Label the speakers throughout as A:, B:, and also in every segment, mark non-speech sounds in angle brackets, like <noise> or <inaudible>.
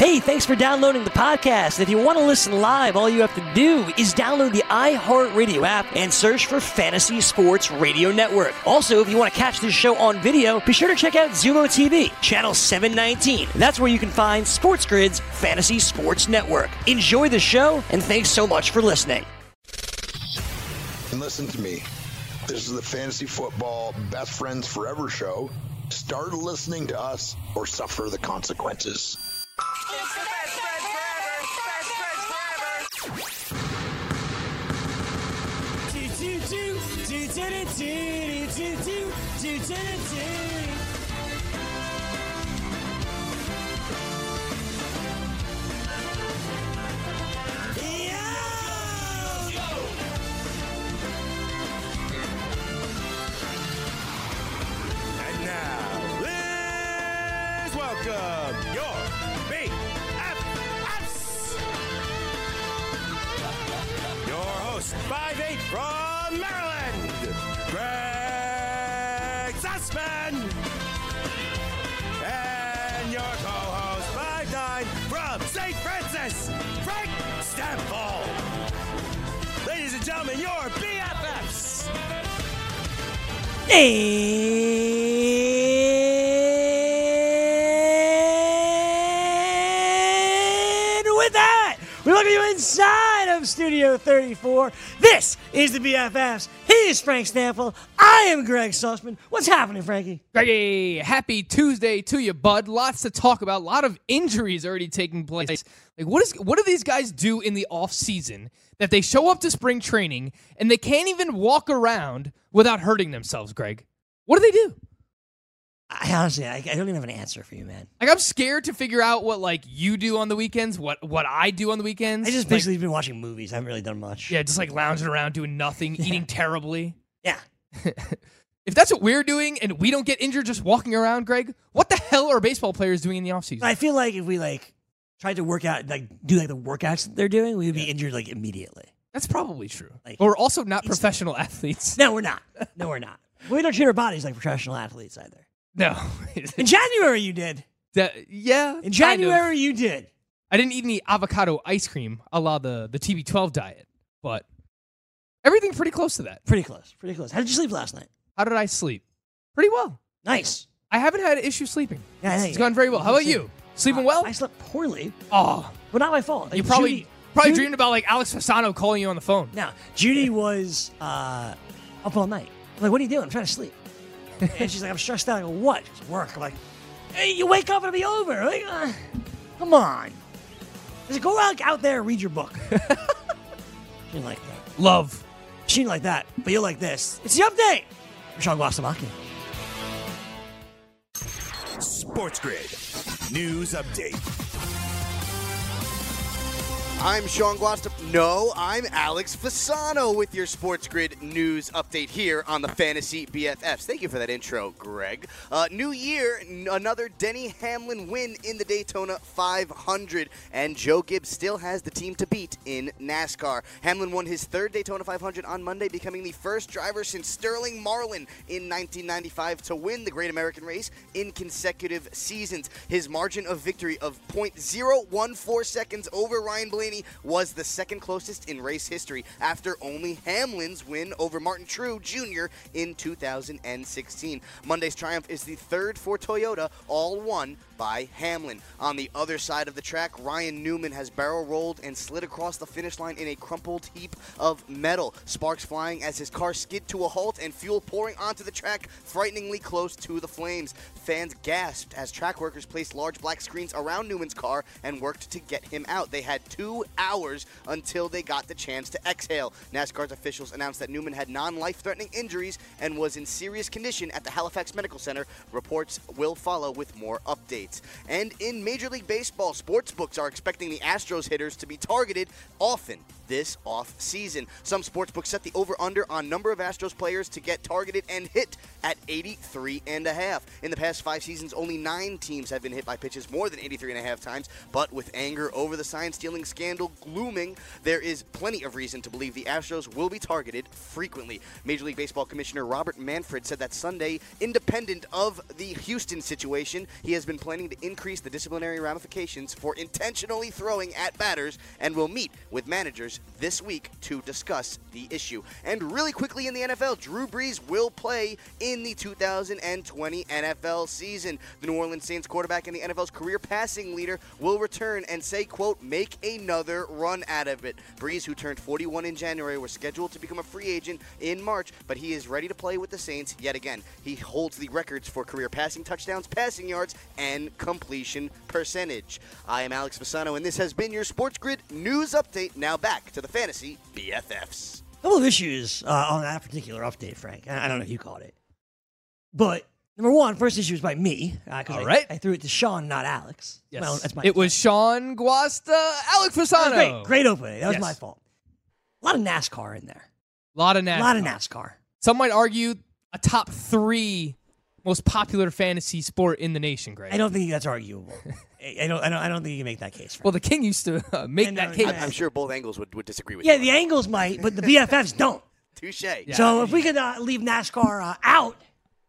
A: Hey, thanks for downloading the podcast. If you want to listen live, all you have to do is download the iHeartRadio app and search for Fantasy Sports Radio Network. Also, if you want to catch this show on video, be sure to check out Xumo TV, channel 719. That's where you can find Sports Grid's Fantasy Sports Network. Enjoy the show, and thanks so much for listening.
B: And listen to me. This is the Fantasy Football Best Friends Forever show. Start listening to us or suffer the consequences.
C: Welcome your BFFs. Your host, 5'8 from Maryland, Greg Sussman. And your co-host, 5'9 from St. Francis, Frank Stampfl. Ladies and gentlemen, your BFFs.
A: And we welcome you inside of Studio 34. This is the BFFs. He is Frank Stampfl. I am Greg Sussman. What's happening, Frankie?
D: Greggy, happy Tuesday to you, bud. Lots to talk about. A lot of injuries already taking place. Like, what is what do these guys do in the off season that they show up to spring training and they can't even walk around without hurting themselves? Greg, what do they do?
A: I honestly, I, I don't even have an answer for you, man.
D: Like, I'm scared to figure out what like you do on the weekends, what what I do on the weekends.
A: I just
D: Like,
A: basically been watching movies. I haven't really done much.
D: yeah, just like lounging around doing nothing, <laughs> eating terribly.
A: Yeah. <laughs>
D: If that's what we're doing and we don't get injured just walking around, Greg, what the hell are baseball players doing in the offseason?
A: I feel like if we like tried to work out, like do like the workouts that they're doing, we would be injured like immediately.
D: That's probably true.
A: Like-
D: but we're also not professional <laughs> athletes.
A: No, we're not. No, we're not. We don't treat our bodies like professional athletes either.
D: No.
A: In January, you did.
D: That- yeah.
A: In. January, you did.
D: I didn't eat any avocado ice cream a la the, the TB12 diet, but everything pretty close to that.
A: Pretty close. Pretty close. How did you sleep last night?
D: How did I sleep? Pretty well.
A: Nice.
D: I haven't had an issue sleeping.
A: Yeah,
D: it's
A: think-
D: gone very well. How about you? Sleeping well?
A: I slept poorly,
D: oh,
A: but not my fault. Like,
D: you probably
A: Judy,
D: probably
A: Judy-
D: dreamed about like Alex Fasano calling you on the phone.
A: No, Judy was uh, up all night. I'm like, what are you doing? I'm trying to sleep. And she's like, I'm stressed out. I go, what? It's work. I'm like, hey, you wake up and it'll be over. Like, uh, come on. I said, go out, out there and read your book. <laughs> she didn't like that.
D: Love.
A: She didn't like that, but you'll like this. It's the update. Sean Guasamaki.
C: Sports Grid News Update.
E: I'm Sean Guasta. No, I'm Alex Fasano with your Sports Grid news update here on the Fantasy BFFs. Thank you for that intro, Greg. Uh, new year, another Denny Hamlin win in the Daytona 500, and Joe Gibbs still has the team to beat in NASCAR. Hamlin won his third Daytona 500 on Monday, becoming the first driver since Sterling Marlin in 1995 to win the Great American Race in consecutive seasons. His margin of victory of .014 seconds over Ryan Blaney was the second closest in race history after only Hamlin's win over Martin Truex Jr. in 2016. Monday's triumph is the third for Toyota, all won by Hamlin. On the other side of the track, Ryan Newman has barrel rolled and slid across the finish line in a crumpled heap of metal. Sparks flying as his car skid to a halt and fuel pouring onto the track, frighteningly close to the flames. Fans gasped as track workers placed large black screens around Newman's car and worked to get him out. They had two hours until they got the chance to exhale. NASCAR's officials announced that Newman had non life threatening injuries and was in serious condition at the Halifax Medical Center. Reports will follow with more updates. And in Major League Baseball, sports books are expecting the Astros hitters to be targeted often this off season. Some sportsbooks set the over under on number of Astros players to get targeted and hit at 83 and a half. In the past 5 seasons, only 9 teams have been hit by pitches more than 83 and a half times, but with anger over the sign stealing scandal glooming, there is plenty of reason to believe the Astros will be targeted frequently. Major League Baseball Commissioner Robert Manfred said that Sunday, independent of the Houston situation, he has been planning to increase the disciplinary ramifications for intentionally throwing at batters and will meet with managers this week to discuss the issue. And really quickly in the NFL, Drew Brees will play in the 2020 NFL season. The New Orleans Saints quarterback and the NFL's career passing leader will return and say, quote, make another run out of it. Brees, who turned 41 in January, was scheduled to become a free agent in March, but he is ready to play with the Saints yet again. He holds the records for career passing touchdowns, passing yards, and completion percentage. I am Alex Fasano, and this has been your Sports Grid News Update. Now back to the Fantasy BFFs.
A: A couple of issues uh, on that particular update, Frank. I I don't know if you caught it. But number one, first issue is by me. Uh, 'cause
D: All
A: I,
D: right.
A: I threw it to Sean, not Alex.
D: Yes.
A: Well, that's my
D: it was Sean Guasta, Alex
A: That
D: Fasano.
A: great. Great opening. That was
D: Yes.
A: my fault. A lot of NASCAR in there.
D: A lot of NASCAR.
A: A lot of NASCAR.
D: Some might argue a top three most popular fantasy sport in the nation, Greg.
A: I don't think that's arguable. <laughs> I I don't, I don't. I don't think you can make that case. Frank.
D: well, the king used to uh, make
A: I know,
D: that case.
A: yeah.
E: I'm sure both angles would, would disagree with
A: yeah,
E: you.
A: the angles might, but the BFFs don't. <laughs>
E: Touche.
A: So if we could uh, leave NASCAR uh, out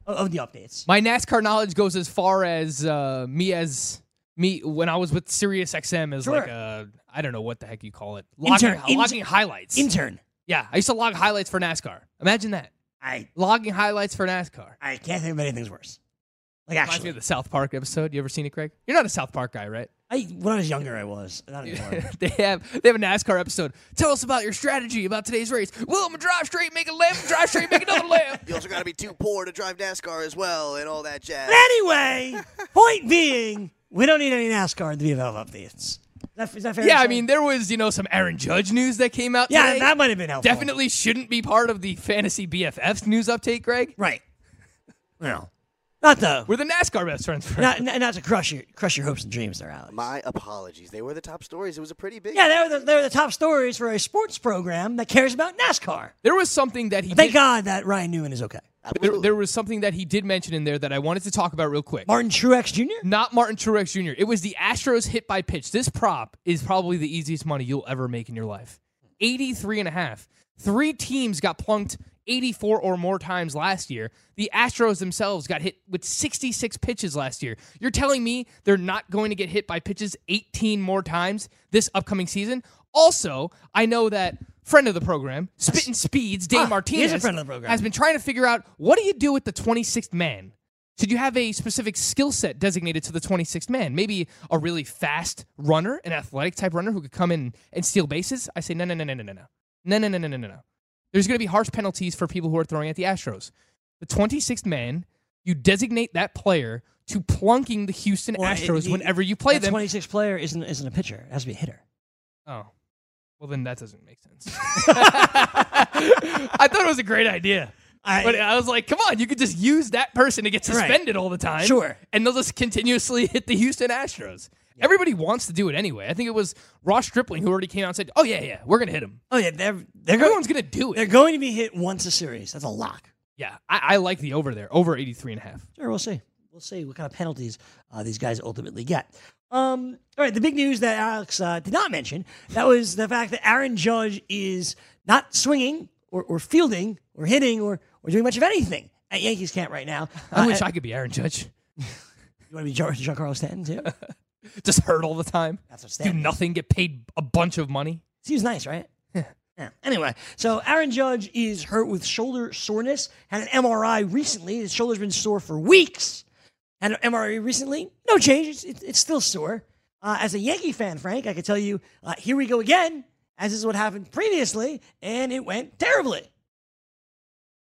A: of, of the updates,
D: My NASCAR knowledge goes as far as uh, me as me when I was with Sirius XM as
A: Sure.
D: like a I don't know what the heck you call it logging,
A: Intern- int-
D: logging highlights.
A: intern.
D: yeah, I used to log highlights for NASCAR. Imagine that
A: I
D: logging highlights for NASCAR.
A: I can't think of anything's worse. Like
D: Reminds me of the South Park episode. You ever seen it, Craig? You're not a South Park guy, right?
A: I, when I was younger, I was. Not <laughs> anymore.
D: they have they have a NASCAR episode. Tell us about your strategy about today's race. Will I'm gonna drive straight, make a left, drive straight, make another <laughs> left.
E: You also got to be too poor to drive NASCAR as well, and all that jazz.
A: But anyway, <laughs> point being, we don't need any NASCAR in the BFF updates. Is that, is that fair?
D: Yeah, I mean, there was you know some Aaron Judge news that came out.
A: yeah,
D: today.
A: that might have been helpful.
D: definitely shouldn't be part of the fantasy BFFs news update, Greg.
A: right. Well, not the
D: We're the NASCAR best friends. Friend.
A: not, not not to crush your crush your hopes and dreams there, Alex.
E: My apologies. They were the top stories. It was a pretty big.
A: yeah, they were the, they were the top stories for a sports program that cares about NASCAR.
D: there was something that he
A: Thank
D: did,
A: God that Ryan Newman is okay.
D: there, there was something that he did mention in there that I wanted to talk about real quick.
A: Martin Truex Jr.
D: Not Martin Truex Jr. It was the Astros hit by pitch. This prop is probably the easiest money you'll ever make in your life. 83 and a half. Three teams got plunked 84 or more times last year. The Astros themselves got hit with 66 pitches last year. You're telling me they're not going to get hit by pitches 18 more times this upcoming season? Also, I know that friend of the program, Spittin' Speeds, Dave
A: Ah,
D: Martinez,
A: is a friend of the program.
D: has been trying to figure out what do you do with the 26th man? Should you have a specific skill set designated to the 26th man? Maybe a really fast runner, an athletic type runner who could come in and steal bases? I say, no, no, no, no, no, no, no. No, no, no, no, no, no, no. There's going to be harsh penalties for people who are throwing at the Astros. The 26th man, you designate that player to plunking the Houston
A: Well,
D: Astros
A: the-
D: whenever you play them.
A: 26th player isn't isn't a pitcher. It has to be a hitter.
D: Oh. Well, then that doesn't make sense. <laughs> I thought it was a great idea.
A: I-
D: but I was like, come on, you could just use that person to get
A: Right.
D: suspended all the time.
A: Sure.
D: And they'll just continuously <laughs> hit the Houston Astros. Everybody wants to do it anyway. I think it was Ross Stripling who already came out and said, "Oh yeah, yeah, we're gonna hit him.
A: Oh yeah, they're they're going,
D: Everyone's gonna do it.
A: they're going to be hit once a series. That's a lock.
D: Yeah, I, I like the over there, over 83 and a half.
A: Sure, we'll see. We'll see what kind of penalties uh, these guys ultimately get. Um, all right, the big news that Alex uh, did not mention that was the fact that Aaron Judge is not swinging or, or fielding or hitting or, or doing much of anything at Yankees camp right now.
D: I
A: Uh,
D: wish I could be Aaron Judge. <laughs>
A: you want to be John, Giancarlo Stanton too? <laughs> <laughs>
D: Just hurt all the time.
A: That's what
D: Do nothing, get paid a bunch of money.
A: Seems nice, right? <laughs> Yeah. Anyway, so Aaron Judge is hurt with shoulder soreness. Had an MRI recently. His shoulder's been sore for weeks. Had an MRI recently. No change. It's, it's, it's still sore. Uh, as a Yankee fan, Frank, I can tell you, uh, here we go again, as is what happened previously, and it went terribly.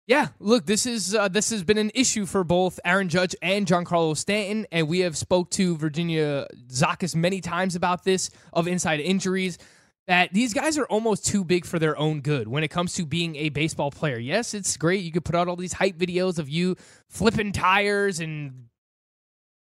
D: Yeah, look, this is uh, this has been an issue for both Aaron Judge and Giancarlo Stanton, and we have spoke to Virginia Zakis many times about this of inside injuries. That these guys are almost too big for their own good when it comes to being a baseball player. Yes, it's great. You could put out all these hype videos of you flipping tires and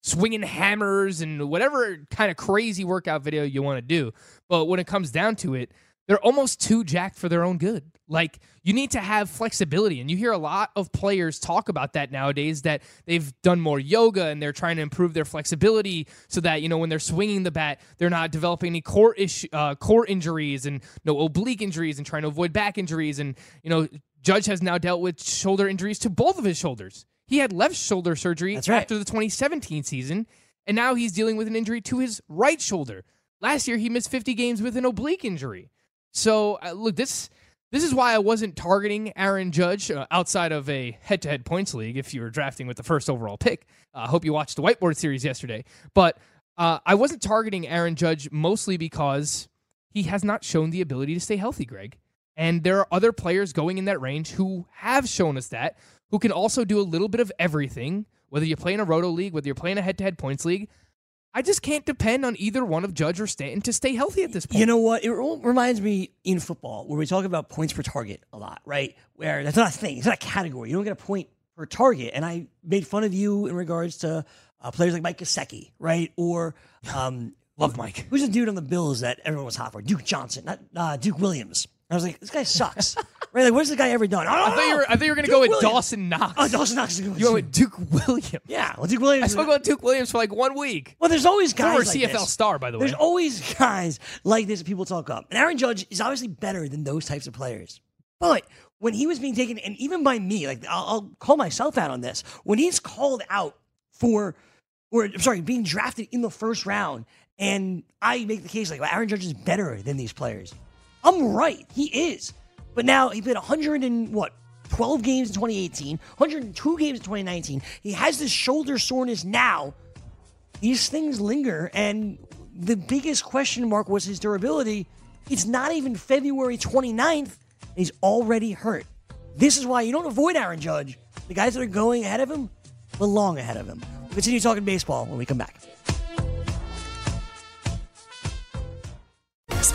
D: swinging hammers and whatever kind of crazy workout video you want to do. But when it comes down to it, they're almost too jacked for their own good. Like you need to have flexibility, and you hear a lot of players talk about that nowadays. That they've done more yoga and they're trying to improve their flexibility so that you know when they're swinging the bat, they're not developing any core issue, uh, core injuries and no oblique injuries, and trying to avoid back injuries. And you know, Judge has now dealt with shoulder injuries to both of his shoulders. He had left shoulder surgery
A: right.
D: after the 2017 season, and now he's dealing with an injury to his right shoulder. Last year, he missed 50 games with an oblique injury. So, uh, look, this this is why I wasn't targeting Aaron Judge uh, outside of a head-to-head points league. If you were drafting with the first overall pick, I uh, hope you watched the whiteboard series yesterday. But uh, I wasn't targeting Aaron Judge mostly because he has not shown the ability to stay healthy, Greg. And there are other players going in that range who have shown us that, who can also do a little bit of everything. Whether you play in a roto league, whether you're playing a head-to-head points league, I just can't depend on either one of Judge or Stanton to stay healthy at this point.
A: You know what? It reminds me in football where we talk about points per target a lot, right? Where that's not a thing. It's not a category. You don't get a point per target. And I made fun of you in regards to uh, players like Mike Gesicki, right? Or <laughs> um,
D: Love Mike.
A: who's the dude on the Bills that everyone was hot for? Duke Johnson, not uh, Duke Williams. I was like, this guy sucks, <laughs> right? Like, what's this guy ever done?
D: I thought you were. I thought you were going to
A: Duke
D: go with
A: Williams.
D: Dawson Knox.
A: Oh, Dawson Knox is good
D: You went with Duke Williams.
A: Yeah, well, Duke Williams.
D: I spoke about Duke Williams for like one week.
A: Well, there's always guys
D: Former
A: like
D: CFL
A: this.
D: star, by the way.
A: There's always guys like this that people talk up. And Aaron Judge is obviously better than those types of players. But when he was being taken, and even by me, like I'll, I'll call myself out on this, when he's called out for, or I'm sorry, being drafted in the first round, and I make the case like well, Aaron Judge is better than these players. I'm right, he is. But now he played 100 and what? 12 games in 2018, 102 games in 2019. He has this shoulder soreness now these things linger, and the biggest question mark was his durability. It's not even February 29th, and he's already hurt. This is why you don't avoid Aaron Judge. The guys that are going ahead of him belong ahead of him. We'll continue talking baseball when we come back.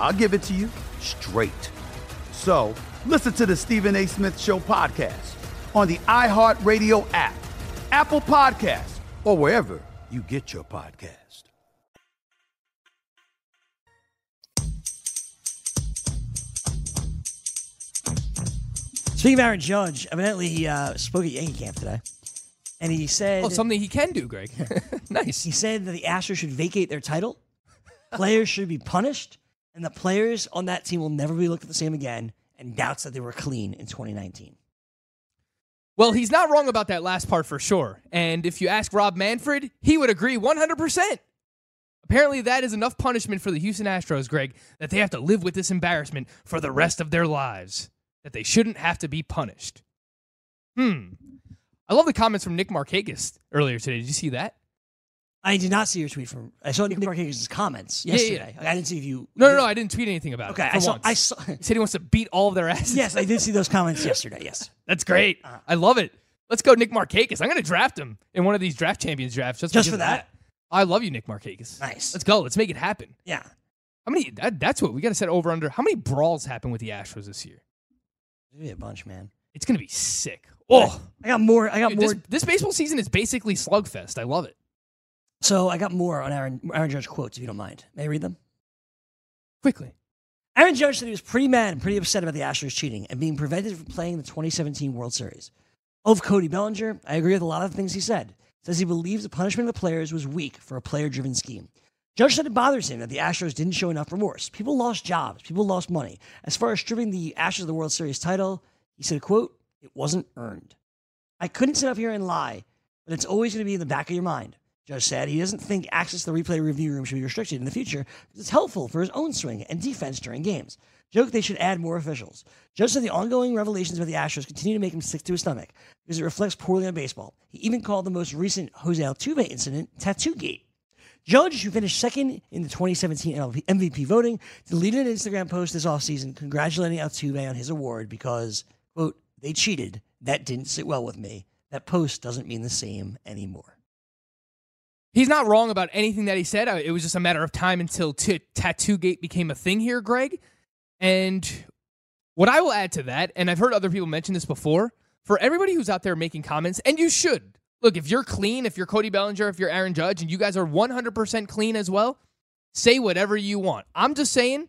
F: I'll give it to you straight. So listen to the Stephen A. Smith Show podcast on the iHeartRadio app, Apple Podcast, or wherever you get your podcast.
A: Speaking of Aaron Judge, evidently he uh, spoke at Yankee camp today, and he said,
D: Oh, something he can do, Greg. <laughs> nice.
A: He said that the Astros should vacate their title, players should be punished, and the players on that team will never be looked at the same again, and doubts that they were clean in 2019.
D: Well, he's not wrong about that last part for sure. And if you ask Rob Manfred, he would agree 100%. Apparently, that is enough punishment for the Houston Astros, Greg, that they have to live with this embarrassment for the rest of their lives. That they shouldn't have to be punished. Hmm. I love the comments from Nick Markakis earlier today. Did you see that?
A: I did not see your tweet from. I saw Nick Markakis' comments
D: Yeah, yeah,
A: yesterday. I didn't see if you.
D: No, no, no. I didn't tweet anything about
A: Okay,
D: it.
A: I
D: for
A: saw-
D: once.
A: I saw-
D: He said he wants to beat all of their asses.
A: Yes, I did see those comments yesterday. Yes. <laughs>
D: That's great. Uh-huh. I love it. Let's go, Nick Markakis. I'm going to draft him in one of these draft champions drafts just,
A: Just
D: because
A: for
D: of
A: that?
D: I love you, Nick Markakis.
A: Nice.
D: Let's go. Let's make it happen.
A: Yeah.
D: How many? That, that's what we got to set over under. How many brawls happen with the Astros this year?
A: There's a bunch, man.
D: It's going to be sick. Oh,
A: I got more. I got
D: Dude,
A: more.
D: This, this baseball season is basically slugfest. I love it.
A: So I got more on Aaron Aaron Judge quotes, if you don't mind. May I read them?
D: Quickly.
A: Aaron Judge said he was pretty mad and pretty upset about the Astros cheating and being prevented from playing the 2017 World Series. Of Cody Bellinger, I agree with a lot of the things he said. Says he believes the punishment of the players was weak for a player-driven scheme. Judge said it bothers him that the Astros didn't show enough remorse. People lost jobs. People lost money. As far as stripping the Astros of the World Series title, he said, quote, it wasn't earned. I couldn't sit up here and lie, but it's always going to be in the back of your mind. Judge said he doesn't think access to the replay review room should be restricted in the future because it's helpful for his own swing and defense during games. Joke they should add more officials. Judge said the ongoing revelations about the Astros continue to make him sick to his stomach because it reflects poorly on baseball. He even called the most recent Jose Altuve incident Tattoo Gate. Judge, who finished second in the 2017 MVP voting, deleted an Instagram post this offseason congratulating Altuve on his award because, quote, they cheated. That didn't sit well with me. That post doesn't mean the same anymore.
D: He's not wrong about anything that he said. Uh, It was just a matter of time until t- Tattoo Gate became a thing here, Greg. And what I will add to that, and I've heard other people mention this before, for everybody who's out there making comments, and you should look, if you're clean, if you're Cody Bellinger, if you're Aaron Judge, and you guys are 100% clean as well, say whatever you want. I'm just saying,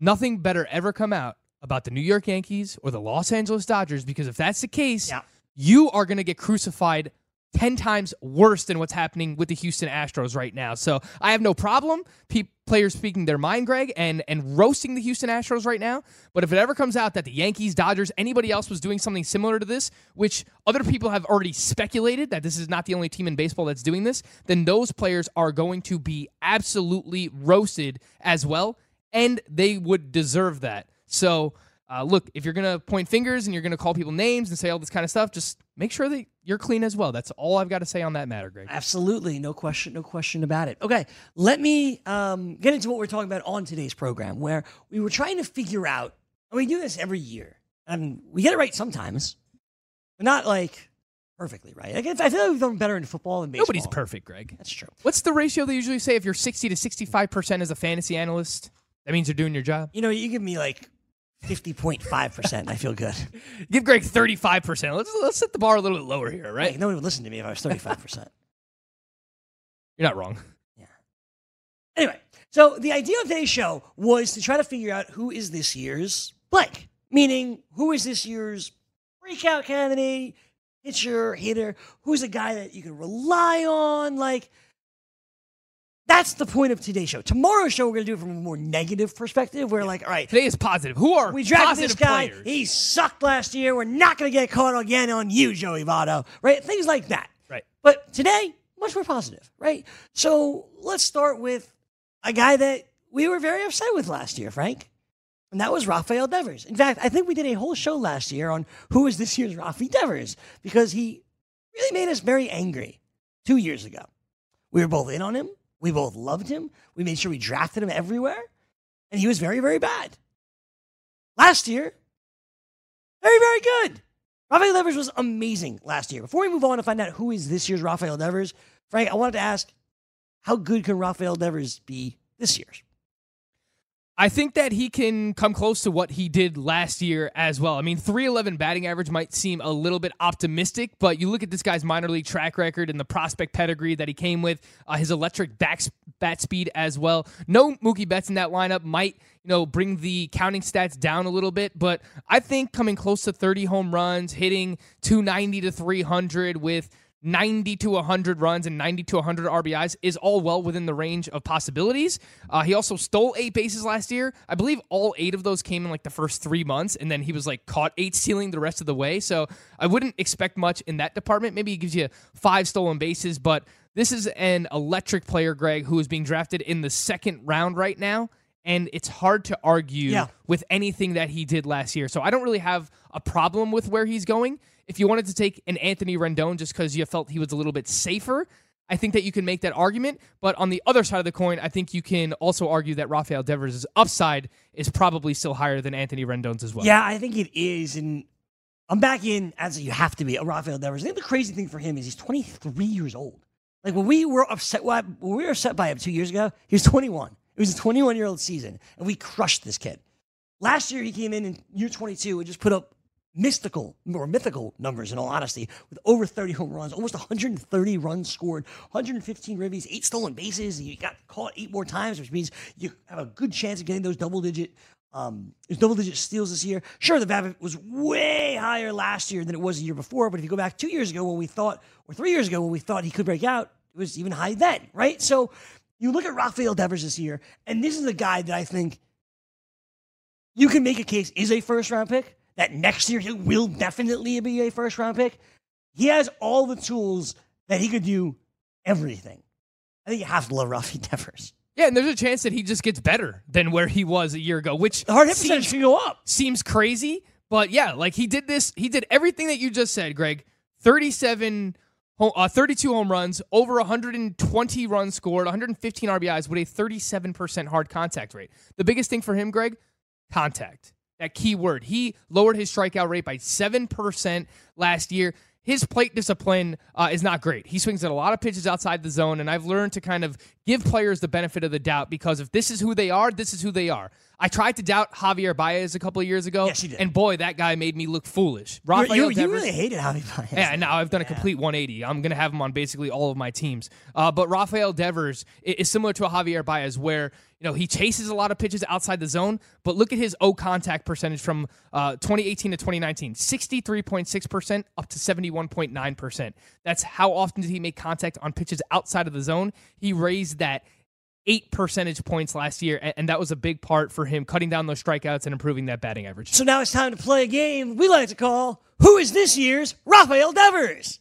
D: nothing better ever come out about the New York Yankees or the Los Angeles Dodgers because if that's the case, you are going to get crucified 10 times worse than what's happening with the Houston Astros right now. So I have no problem pe- players speaking their mind, Greg, and, and roasting the Houston Astros right now. But if it ever comes out that the Yankees, Dodgers, anybody else was doing something similar to this, which other people have already speculated that this is not the only team in baseball that's doing this, then those players are going to be absolutely roasted as well. And they would deserve that. So, uh, look, if you're going to point fingers and you're going to call people names and say all this kind of stuff, just make sure that you're clean as well. That's all I've got to say on that matter, Greg.
A: Absolutely, no question, no question about it. Okay, let me um, get into what we're talking about on today's program, where we were trying to figure out, and we do this every year, and we get it right sometimes, but not like perfectly right. Like, I feel like we've done better in football than baseball.
D: Nobody's perfect, Greg.
A: That's true.
D: What's the ratio they usually say if you're 60 to 65% as a fantasy analyst? That means you're doing your job.
A: You know, you give me like fifty point five percent, I feel good. <laughs>
D: Give Greg 35%. Let's let's set the bar a little bit lower here, right?
A: No one would listen to me if I was thirty five percent. <laughs>
D: You're not wrong. Yeah.
A: Anyway, so the idea of today's show was to try to figure out who is this year's blank, meaning who is this year's breakout candidate, pitcher, hitter, who's a guy that you can rely on, like That's the point of today's show. Tomorrow's show, we're going to do it from a more negative perspective. We're like, all right,
D: Today is positive. Who are
A: we drafted
D: positive
A: this guy.
D: players?
A: He sucked last year. We're not going to get caught again on you, Joey Votto. Right? Things like that.
D: Right.
A: But today, much more positive. Right? So let's start with a guy that we were very upset with last year, Frank. And that was Rafael Devers. In fact, I think we did a whole show last year on who is this year's Rafi Devers because he really made us very angry two years ago. We were both in on him. We both loved him. We made sure we drafted him everywhere. And he was very, very bad. Last year, very, very good. Rafael Devers was amazing last year. Before we move on to find out who is this year's Rafael Devers, Frank, I wanted to ask how good can Rafael Devers be this year?
D: I think that he can come close to what he did last year as well. I mean, 311 batting average might seem a little bit optimistic, but you look at this guy's minor league track record and the prospect pedigree that he came with, uh, his electric back, bat speed as well. No Mookie Betts in that lineup might, you know, bring the counting stats down a little bit, but I think coming close to 30 home runs, hitting 290 to 300 with 90 to 100 runs and 90 to 100 RBIs is all well within the range of possibilities. Uh, he also stole eight bases last year. I believe all eight of those came in like the first three months, and then he was like caught eight stealing the rest of the way. So I wouldn't expect much in that department. Maybe he gives you five stolen bases, but this is an electric player, Greg, who is being drafted in the second round right now. And it's hard to argue
A: Yeah.
D: with anything that he did last year. So I don't really have a problem with where he's going. If you wanted to take an Anthony Rendon just because you felt he was a little bit safer, I think that you can make that argument. But on the other side of the coin, I think you can also argue that Rafael Devers' upside is probably still higher than Anthony Rendon's as well.
A: Yeah, I think it is. And I'm back in as you have to be a Rafael Devers. I think the crazy thing for him is he's 23 years old. Like when we were upset, when we were upset by him two years ago, he was 21. It was a 21 year old season, and we crushed this kid. Last year, he came in in year 22 and just put up mystical or mythical numbers, in all honesty, with over 30 home runs, almost 130 runs scored, 115 ribbies, eight stolen bases. You got caught eight more times, which means you have a good chance of getting those double digit. Um, double digit steals this year. Sure, the BABIP was way higher last year than it was the year before, but if you go back two years ago when we thought, or three years ago when we thought he could break out, it was even high then, right? So you look at Rafael Devers this year, and this is a guy that I think you can make a case is a first round pick. That next year he will definitely be a first round pick. He has all the tools that he could do everything. I think you have to love Rafi <laughs> Devers.
D: Yeah, and there's a chance that he just gets better than where he was a year ago, which
A: The hard hit percentage can go up.
D: seems crazy, but yeah, like he did this, he did everything that you just said, Greg. 37 uh, 32 home runs, over 120 runs scored, 115 RBIs with a 37% hard contact rate. The biggest thing for him, Greg, contact. That key word. He lowered his strikeout rate by 7% last year. His plate discipline uh, is not great. He swings at a lot of pitches outside the zone, and I've learned to kind of give players the benefit of the doubt because if this is who they are, this is who they are. I tried to doubt Javier Baez a couple of years ago,
A: Yes, you did.
D: and boy, that guy made me look foolish.
A: You,
D: Rafael
A: you, you
D: Devers-
A: really hated Javi Baez.
D: yeah, now I've done a complete 180. I'm going to have him on basically all of my teams. Uh, but Rafael Devers is similar to a Javier Baez, where you know he chases a lot of pitches outside the zone. But look at his O contact percentage from uh, 2018 to 2019: 63.6 percent up to 71.9 percent. That's how often did he make contact on pitches outside of the zone? He raised that eight percentage points last year, and that was a big part for him cutting down those strikeouts and improving that batting average.
A: So now it's time to play a game we like to call Who is this year's Rafael Devers?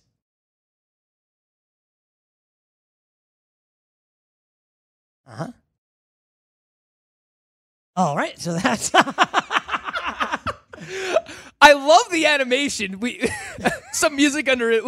A: Uh huh. All right, so that's <laughs>
D: I love the animation. We <laughs> some music under it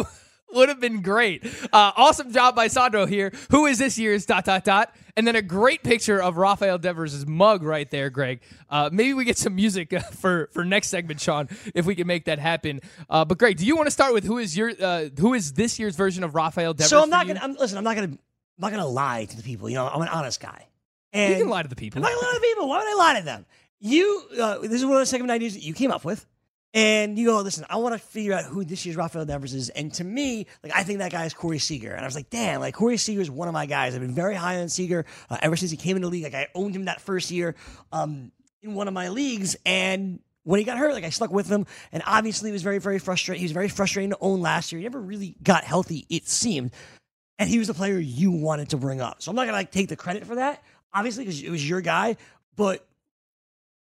D: would have been great. Uh, awesome job by Sandro here. Who is this year's dot dot dot? And then a great picture of Rafael Devers' mug right there, Greg. Uh, maybe we get some music uh, <laughs> for for next segment, Sean, if we can make that happen. Uh, but Greg, do you want to start with who is your uh, who is this year's version of Rafael Devers?
A: so. I'm not gonna. I'm, listen, I'm not gonna. I'm not gonna lie to the people. You know, I'm an honest guy. And
D: You can lie to the people.
A: I'm not gonna lie to the people. Why would I lie to them? You. Uh, this is one of the segment ideas that you came up with. And you go, listen, I want to figure out who this year's Rafael Devers is. And to me, like I think that guy is Corey Seager. And I was like, damn, like Corey Seager is one of my guys. I've been very high on Seager uh, ever since he came into the league. Like I owned him that first year um, in one of my leagues. And when he got hurt, like I stuck with him. And obviously, it was very, very frustrating. He was very frustrating to own last year. He never really got healthy, it seemed. and he was the player you wanted to bring up. So I'm not gonna like take the credit for that, obviously, because it was your guy. But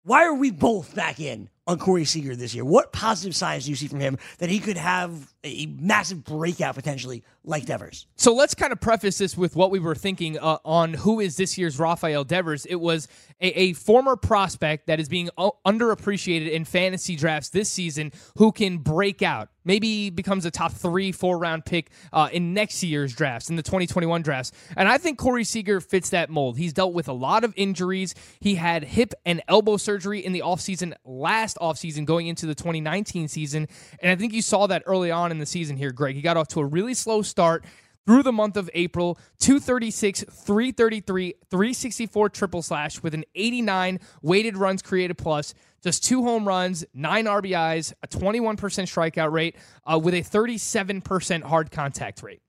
A: why are we both back in on Corey Seager this year? What positive signs do you see from him that he could have a massive breakout potentially like Devers?
D: So let's kind of preface this with what we were thinking uh, on who is this year's Rafael Devers. It was a, a former prospect that is being uh, underappreciated in fantasy drafts this season who can break out. Maybe becomes a top three, four round pick uh, in next year's drafts, in the 2021 drafts. And I think Corey Seager fits that mold. He's dealt with a lot of injuries. He had hip and elbow surgery in the offseason, last offseason, going into the 2019 season. And I think you saw that early on in the season here, Greg. He got off to a really slow start through the month of April 236, 333, 364 triple slash with an 89 weighted runs created plus, just two home runs, nine RBIs, a 21% strikeout rate, uh, with a 37% hard contact rate.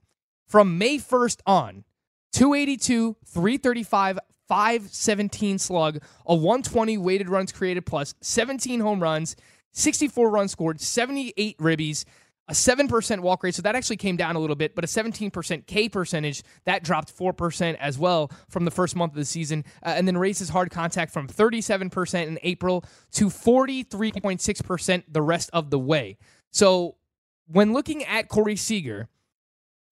D: From May 1st on, 282, 335, 517 slug, a 120 weighted runs created plus, 17 home runs, 64 runs scored, 78 ribbies, a 7% walk rate. So that actually came down a little bit, but a 17% K percentage, that dropped 4% as well from the first month of the season. Uh, and then raises hard contact from 37% in April to 43.6% the rest of the way. So when looking at Corey Seager,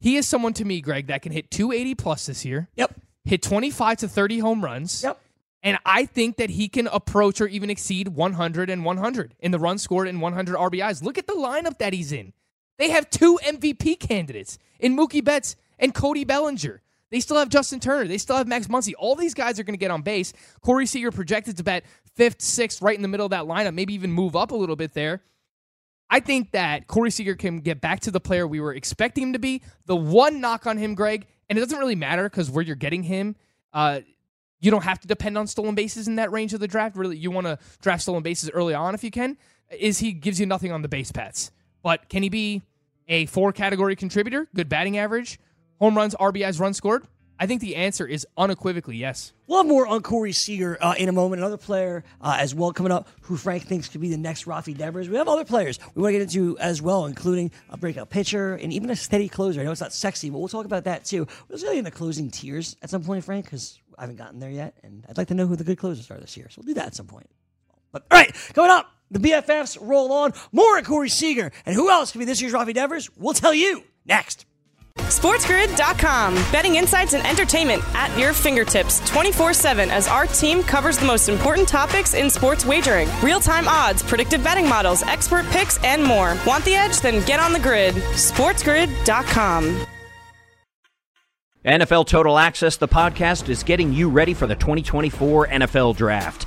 D: he is someone to me, Greg, that can hit 280 plus this year.
A: Yep.
D: Hit 25 to 30 home runs.
A: Yep.
D: And I think that he can approach or even exceed 100 and 100 in the run scored and 100 RBIs. Look at the lineup that he's in. They have two MVP candidates in Mookie Betts and Cody Bellinger. They still have Justin Turner. They still have Max Muncy. All these guys are going to get on base. Corey Seager projected to bat fifth, sixth, right in the middle of that lineup, maybe even move up a little bit there. I think that Corey Seager can get back to the player we were expecting him to be. The one knock on him, Greg, and it doesn't really matter because where you're getting him, uh, you don't have to depend on stolen bases in that range of the draft. Really, you want to draft stolen bases early on if you can. Is he gives you nothing on the base paths? But can he be a four category contributor? Good batting average, home runs, RBIs, runs scored. I think the answer is unequivocally yes.
A: We'll have more on Corey Seager uh, in a moment. Another player uh, as well coming up who Frank thinks could be the next Rafi Devers. We have other players we want to get into as well, including a breakout pitcher and even a steady closer. I know it's not sexy, but we'll talk about that too. We'll really in the closing tiers at some point, Frank, because I haven't gotten there yet, and I'd like to know who the good closers are this year. So we'll do that at some point. But all right, coming up, the BFFs roll on. More at Corey Seager, and who else could be this year's Rafi Devers? We'll tell you next.
G: SportsGrid.com. Betting insights and entertainment at your fingertips 24 7 as our team covers the most important topics in sports wagering real time odds, predictive betting models, expert picks, and more. Want the edge? Then get on the grid. SportsGrid.com.
H: NFL Total Access, the podcast, is getting you ready for the 2024 NFL Draft.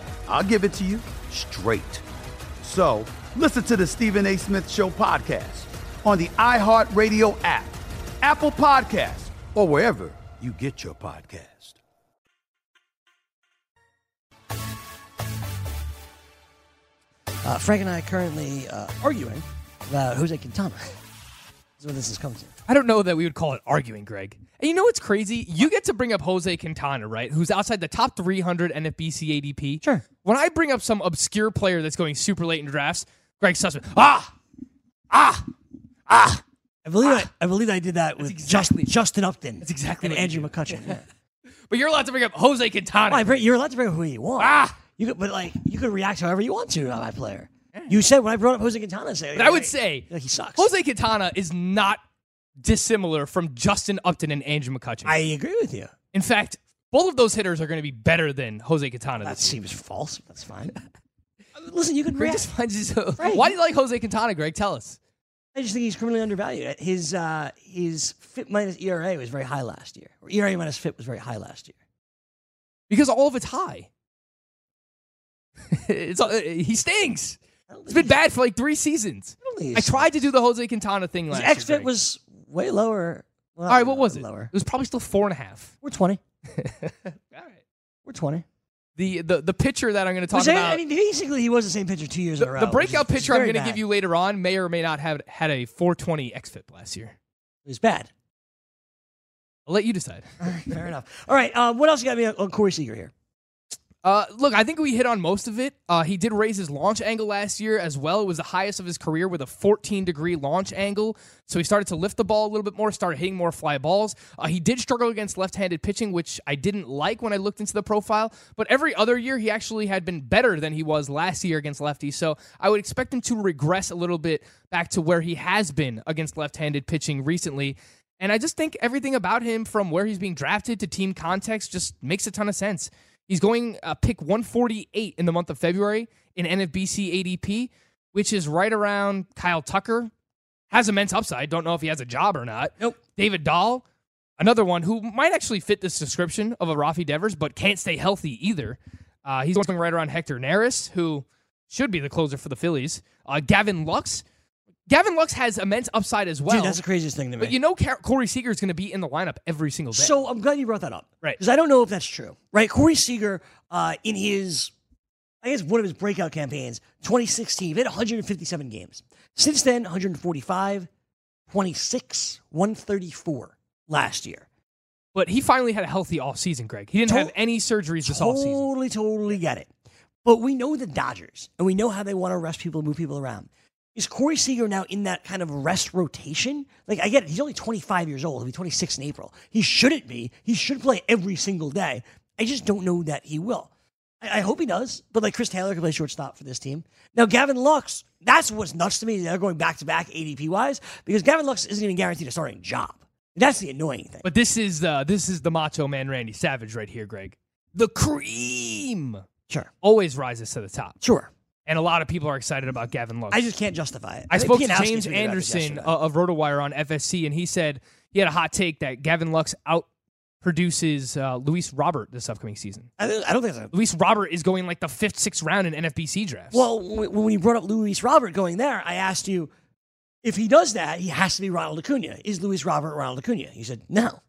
F: I'll give it to you straight. So listen to the Stephen A. Smith Show podcast on the iHeartRadio app, Apple Podcast, or wherever you get your podcast.
A: Uh, Frank and I are currently uh, arguing about Jose Quintana. That's what this has come to.
D: I don't know that we would call it arguing, Greg. And you know what's crazy? You get to bring up Jose Quintana, right? Who's outside the top 300 NFBC ADP.
A: Sure.
D: When I bring up some obscure player that's going super late in drafts, Greg Sussman, ah, ah, ah.
A: I believe I, I believe I did that with
D: exactly-
A: Just, Justin Upton.
D: That's exactly
A: and
D: what
A: Andrew. McCutchen. <laughs> Yeah.
D: But you're allowed to bring up Jose Quintana.
A: Well, bring- you're allowed to bring up who you want.
D: Ah!
A: You could, but like you could react however you want to on my player. You said when I brought up Jose Quintana, say,
D: But I would say
A: like he sucks.
D: Jose Quintana is not dissimilar from Justin Upton and Andrew McCutchen.
A: I agree with you.
D: In fact, both of those hitters are going to be better than Jose Quintana.
A: That
D: this year.
A: seems false. That's fine. <laughs> Listen, you can
D: Greg just finds you.
A: Right.
D: Why do you like Jose Quintana, Greg? Tell us.
A: I just think he's criminally undervalued. His uh, his FIP minus ERA was very high last year. Or ERA minus FIP was very high last year.
D: Because all of it's high. <laughs> it's all, he stings. It's been bad for like three seasons. I tried to do the Jose Quintana thing
A: His
D: last year.
A: xFIP
D: Greg.
A: was way lower. Well,
D: all right. What was it?
A: Lower.
D: It was probably still four and a half.
A: We're twenty. <laughs>
D: all right.
A: We're twenty.
D: The the the pitcher that I'm going to talk
A: I-
D: about.
A: I mean, basically, he was the same pitcher two years in a row.
D: the breakout
A: is- which is
D: pitcher I'm going to give you later on may or may not have had a 420 xFIP last year.
A: It was bad.
D: I'll let you decide.
A: All right, fair enough. All right, um, what else you got me on, on Corey Seager here?
D: Uh, look, I think we hit on most of it. Uh, he did raise his launch angle last year as well. It was the highest of his career with a 14 degree launch angle. So he started to lift the ball a little bit more, started hitting more fly balls. Uh, he did struggle against left handed pitching, which I didn't like when I looked into the profile. But every other year, he actually had been better than he was last year against lefties. So I would expect him to regress a little bit back to where he has been against left handed pitching recently. And I just think everything about him, from where he's being drafted to team context, just makes a ton of sense. He's going uh, pick 148 in the month of February in NFBC ADP, which is right around Kyle Tucker. Has immense upside. Don't know if he has a job or not.
A: Nope.
D: David Dahl, another one who might actually fit this description of a Rafi Devers, but can't stay healthy either. Uh, he's going right around Hector Neris, who should be the closer for the Phillies. Uh, Gavin Lux. Gavin Lux has immense upside as well.
A: Dude, that's the craziest thing to me.
D: But you know, Corey Seager is going to be in the lineup every single day.
A: So I'm glad you brought that up.
D: Right.
A: Because I don't know if that's true. Right. Corey Seager, uh, in his, I guess one of his breakout campaigns, 2016, he had 157 games. Since then, 145, 26, 134 last year.
D: But he finally had a healthy offseason, Greg. He didn't
A: To-
D: have any surgeries this offseason.
A: Totally, totally get it. But we know the Dodgers, and we know how they want to rest people, and move people around. Is Corey Seager now in that kind of rest rotation? Like, I get it. He's only 25 years old. He'll be 26 in April. He shouldn't be. He should play every single day. I just don't know that he will. I, I hope he does, but like Chris Taylor can play shortstop for this team. Now, Gavin Lux, that's what's nuts to me. They're going back to back ADP wise because Gavin Lux isn't even guaranteed a starting job. That's the annoying thing.
D: But this is uh, this is the Macho Man Randy Savage right here, Greg. The cream
A: Sure.
D: always rises to the top,
A: Sure.
D: And a lot of people are excited about Gavin Lux.
A: I just can't justify it.
D: I
A: think
D: spoke to James
A: tweeted about this
D: Anderson uh, of RotoWire on FSC, and he said he had a hot take that Gavin Lux out produces uh, Luis Robert this upcoming season.
A: I don't I don't think so.
D: Luis Robert is going like the fifth, sixth round in NFBC drafts.
A: Well, when you brought up Luis Robert going there, I asked you if he does that, he has to be Ronald Acuna. Is Luis Robert Ronald Acuna? You said no.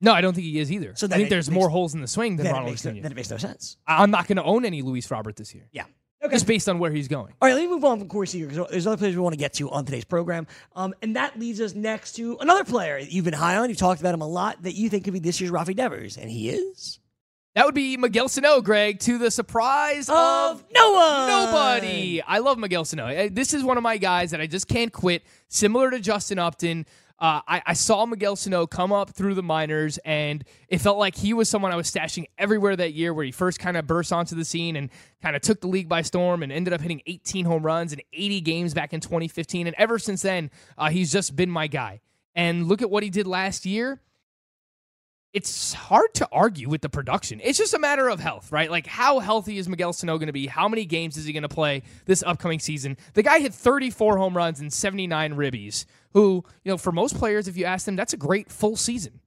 D: no, I don't think he is either.
A: So
D: I think there's
A: makes-
D: more holes in the swing than Ronald
A: no,
D: Acuna.
A: then it makes no sense.
D: I- I'm not going to own any Luis Robert this year.
A: Yeah.
D: Just based on where he's going.
A: All right, let me move on from Corey Seager because there's other players we want to get to on today's program. Um, and that leads us next to another player you've been high on. You've talked about him a lot that you think could be this year's Rafi Devers. And he is?
D: That would be Miguel Sano, Greg, to the surprise of
A: no one.
D: nobody. I love Miguel Sano. This is one of my guys that I just can't quit. Similar to Justin Upton, uh, I, I saw Miguel Sano come up through the minors, and it felt like he was someone I was stashing everywhere that year where he first kind of burst onto the scene and kind of took the league by storm and ended up hitting 18 home runs in 80 games back in 2015. And ever since then, uh, he's just been my guy. And look at what he did last year it's hard to argue with the production. It's just a matter of health, right? Like, how healthy is Miguel Sano going to be? How many games is he going to play this upcoming season? The guy hit 34 home runs and 79 ribbies, who, you know, for most players, if you ask them, that's a great full season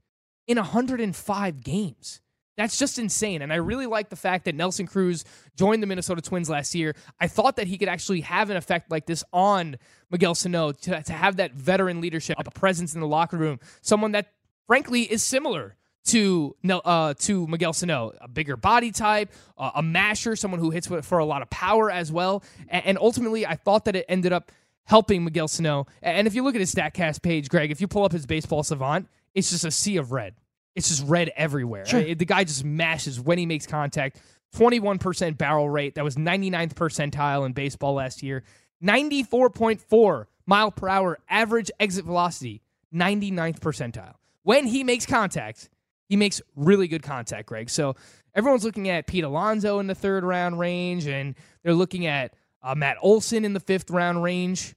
D: in 105 games. That's just insane. And I really like the fact that Nelson Cruz joined the Minnesota Twins last year. I thought that he could actually have an effect like this on Miguel Sano to, to have that veteran leadership, a presence in the locker room, someone that frankly is similar to uh, to Miguel Sano, a bigger body type, uh, a masher, someone who hits for a lot of power as well. And, and ultimately, I thought that it ended up helping Miguel Sano. And if you look at his StatCast page, Greg, if you pull up his baseball savant, it's just a sea of red. It's just red everywhere.
A: Sure.
D: The guy just mashes when he makes contact. 21% barrel rate. That was 99th percentile in baseball last year. 94.4 mile per hour average exit velocity. 99th percentile. When he makes contact, he makes really good contact, Greg. So everyone's looking at Pete Alonso in the third round range, and they're looking at uh, Matt Olson in the fifth round range.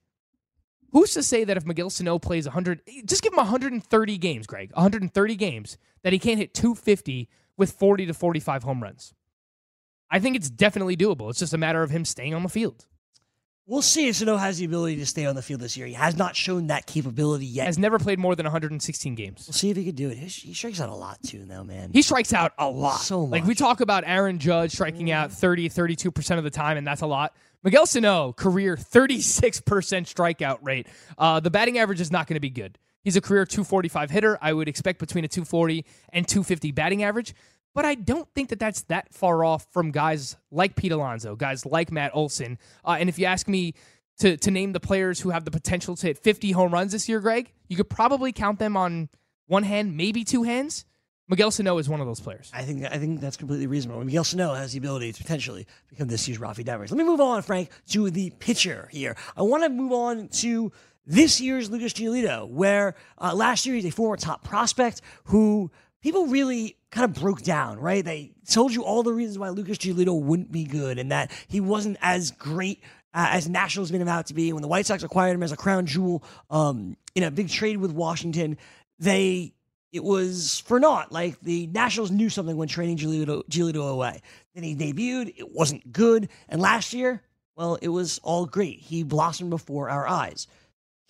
D: Who's to say that if Miguel Sano plays 100, just give him 130 games, Greg, 130 games, that he can't hit 250 with 40 to 45 home runs? I think it's definitely doable. It's just a matter of him staying on the field.
A: We'll see if Sano has the ability to stay on the field this year. He has not shown that capability yet.
D: Has never played more than 116 games.
A: We'll see if he can do it. He strikes out a lot too now, man.
D: He strikes out a lot.
A: So much.
D: Like we talk about Aaron Judge striking out 30, 32% of the time, and that's a lot. Miguel Sano, career 36% strikeout rate. Uh, the batting average is not going to be good. He's a career 245 hitter. I would expect between a 240 and 250 batting average. But I don't think that that's that far off from guys like Pete Alonso, guys like Matt Olson. Uh, and if you ask me to, to name the players who have the potential to hit 50 home runs this year, Greg, you could probably count them on one hand, maybe two hands. Miguel Sano is one of those players.
A: I think I think that's completely reasonable. Miguel Sano has the ability to potentially become this year's Rafi Devers. Let me move on, Frank, to the pitcher here. I want to move on to this year's Lucas Giolito, where uh, last year he's a former top prospect who people really kind of broke down, right? They told you all the reasons why Lucas Giolito wouldn't be good and that he wasn't as great uh, as Nationals made him out to be. When the White Sox acquired him as a crown jewel um, in a big trade with Washington, they it was for naught. Like the Nationals knew something when trading Giolito, away. Then he debuted, it wasn't good. And last year, well, it was all great. He blossomed before our eyes.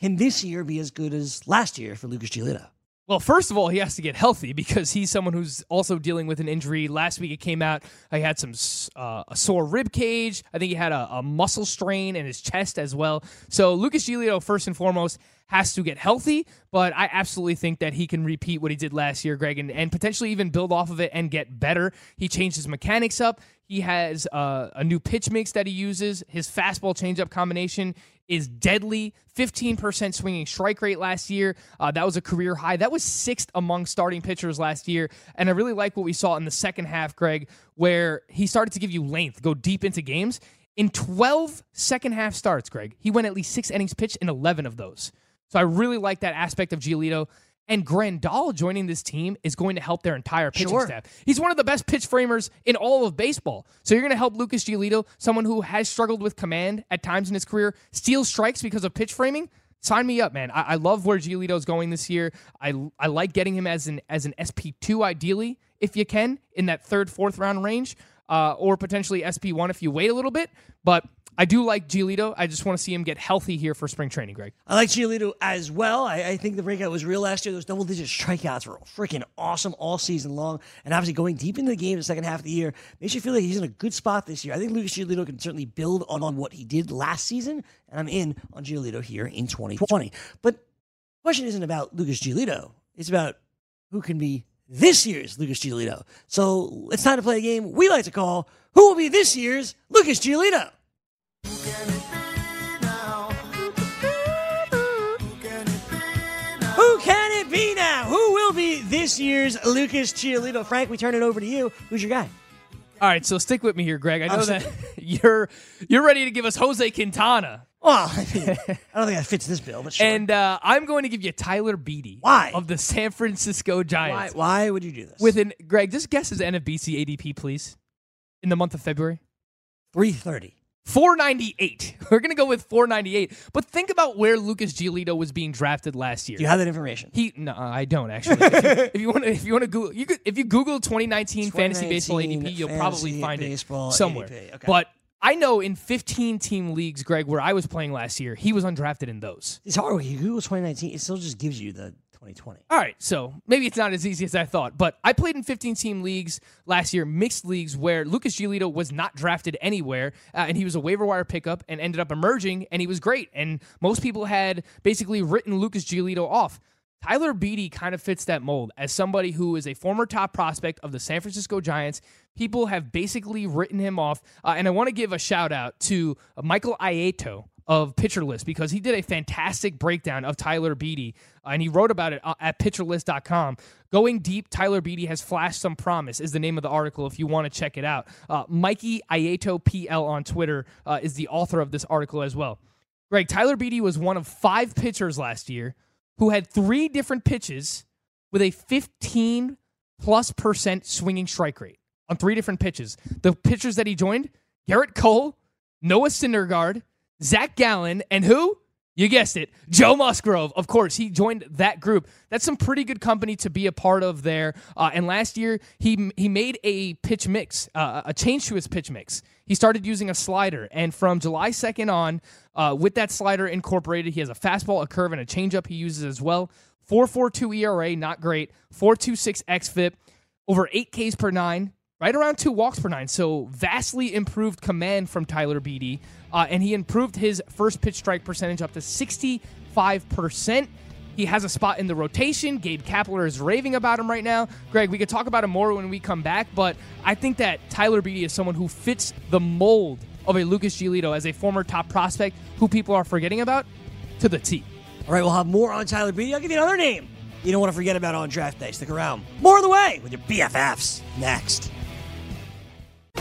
A: Can this year be as good as last year for Lucas Giolito?
D: Well, first of all, he has to get healthy because he's someone who's also dealing with an injury. Last week it came out he had some uh, a sore rib cage. I think he had a, a, muscle strain in his chest as well. So Lucas Giolito, first and foremost, has to get healthy. But I absolutely think that he can repeat what he did last year, Greg, and, and potentially even build off of it and get better. He changed his mechanics up. He has uh, a new pitch mix that he uses. His fastball changeup combination is deadly. 15% swinging strike rate last year. Uh, that was a career high. That was sixth among starting pitchers last year. And I really like what we saw in the second half, Greg, where he started to give you length, go deep into games. In 12 second half starts, Greg, he went at least six innings pitched in 11 of those. So I really like that aspect of Giolito. And Grandal joining this team is going to help their entire pitching
A: Sure.
D: staff. He's one of the best pitch framers in all of baseball. So you're going to help Lucas Giolito, someone who has struggled with command at times in his career, steal strikes because of pitch framing. Sign me up, man. I, I love where Giolito's going this year. I I like getting him as an as an SP two ideally, if you can, in that third, fourth round range, uh, or potentially SP one if you wait a little bit. But I do like Giolito. I just want to see him get healthy here for spring training, Greg.
A: I like Giolito as well. I, I think the breakout was real last year. Those double digit strikeouts were freaking awesome all season long. And obviously, going deep into the game in the second half of the year makes you feel like he's in a good spot this year. I think Lucas Giolito can certainly build on, on what he did last season. And I'm in on Giolito here in 2020. But the question isn't about Lucas Giolito, it's about who can be this year's Lucas Giolito. So it's time to play a game we like to call Who Will Be This Year's Lucas Giolito? Who can it be now? Who can it be now? Who will be this year's Lucas Giolito? Frank, we turn it over to you. Who's your guy?
D: All right, so stick with me here, Greg. I know that <laughs> you're you're ready to give us Jose Quintana.
A: Well, <laughs> I, mean, I don't think that fits this bill, but sure.
D: And uh, I'm going to give you Tyler Beede.
A: Why?
D: Of the San Francisco
A: why,
D: Giants.
A: why would you do this?
D: With an Greg, just guess his NFBC ADP, please. In the month of February.
A: 330.
D: 498. <laughs> We're going to go with 498. But think about where Lucas Giolito was being drafted last year.
A: Do you have that information?
D: He no, I don't actually. if, you, want to, if you want to Google, you could if you Google 2019 fantasy baseball
A: 2019
D: ADP, you'll probably find it somewhere.
A: Okay.
D: But I know in 15 team leagues, Greg, where I was playing last year, he was undrafted in those.
A: It's hard when you Google 2019, it still just gives you the 2020.
D: All right, so maybe it's not as easy as I thought, but I played in 15 team leagues last year, mixed leagues, where Lucas Giolito was not drafted anywhere, uh, and he was a waiver wire pickup and ended up emerging, and he was great. And most people had basically written Lucas Giolito off. Tyler Beede kind of fits that mold as somebody who is a former top prospect of the San Francisco Giants. People have basically written him off. Uh, and I want to give a shout out to Michael Ajeto of Pitcher List because he did a fantastic breakdown of Tyler Beede uh, and he wrote about it uh, at pitcherlist.com. Going deep, Tyler Beede has flashed some promise is the name of the article if you want to check it out. Uh, Mikey Ajeto PL on Twitter uh, is the author of this article as well. Greg, Tyler Beede was one of five pitchers last year who had three different pitches with a 15 plus percent swinging strike rate on three different pitches. The pitchers that he joined Gerrit Cole, Noah Syndergaard, Zach Gallen, and who? You guessed it, Joe Musgrove. Of course, he joined that group. That's some pretty good company to be a part of there. Uh, and last year, he he made a pitch mix, uh, a change to his pitch mix. He started using a slider, and from July 2nd on, uh, with that slider incorporated, he has a fastball, a curve, and a changeup he uses as well. 4.42 ERA, not great. 4.26 xFIP, over eight Ks per nine, right around two walks per nine. So vastly improved command from Tyler Beede. Uh, and he improved his first pitch strike percentage up to 65%. He has a spot in the rotation. Gabe Kapler is raving about him right now. Greg, we could talk about him more when we come back, but I think that Tyler Beede is someone who fits the mold of a Lucas Giolito as a former top prospect who people are forgetting about to the T.
A: All right, we'll have more on Tyler Beede. I'll give you another name you don't want to forget about on draft day. Stick around. More on the way with your BFFs next.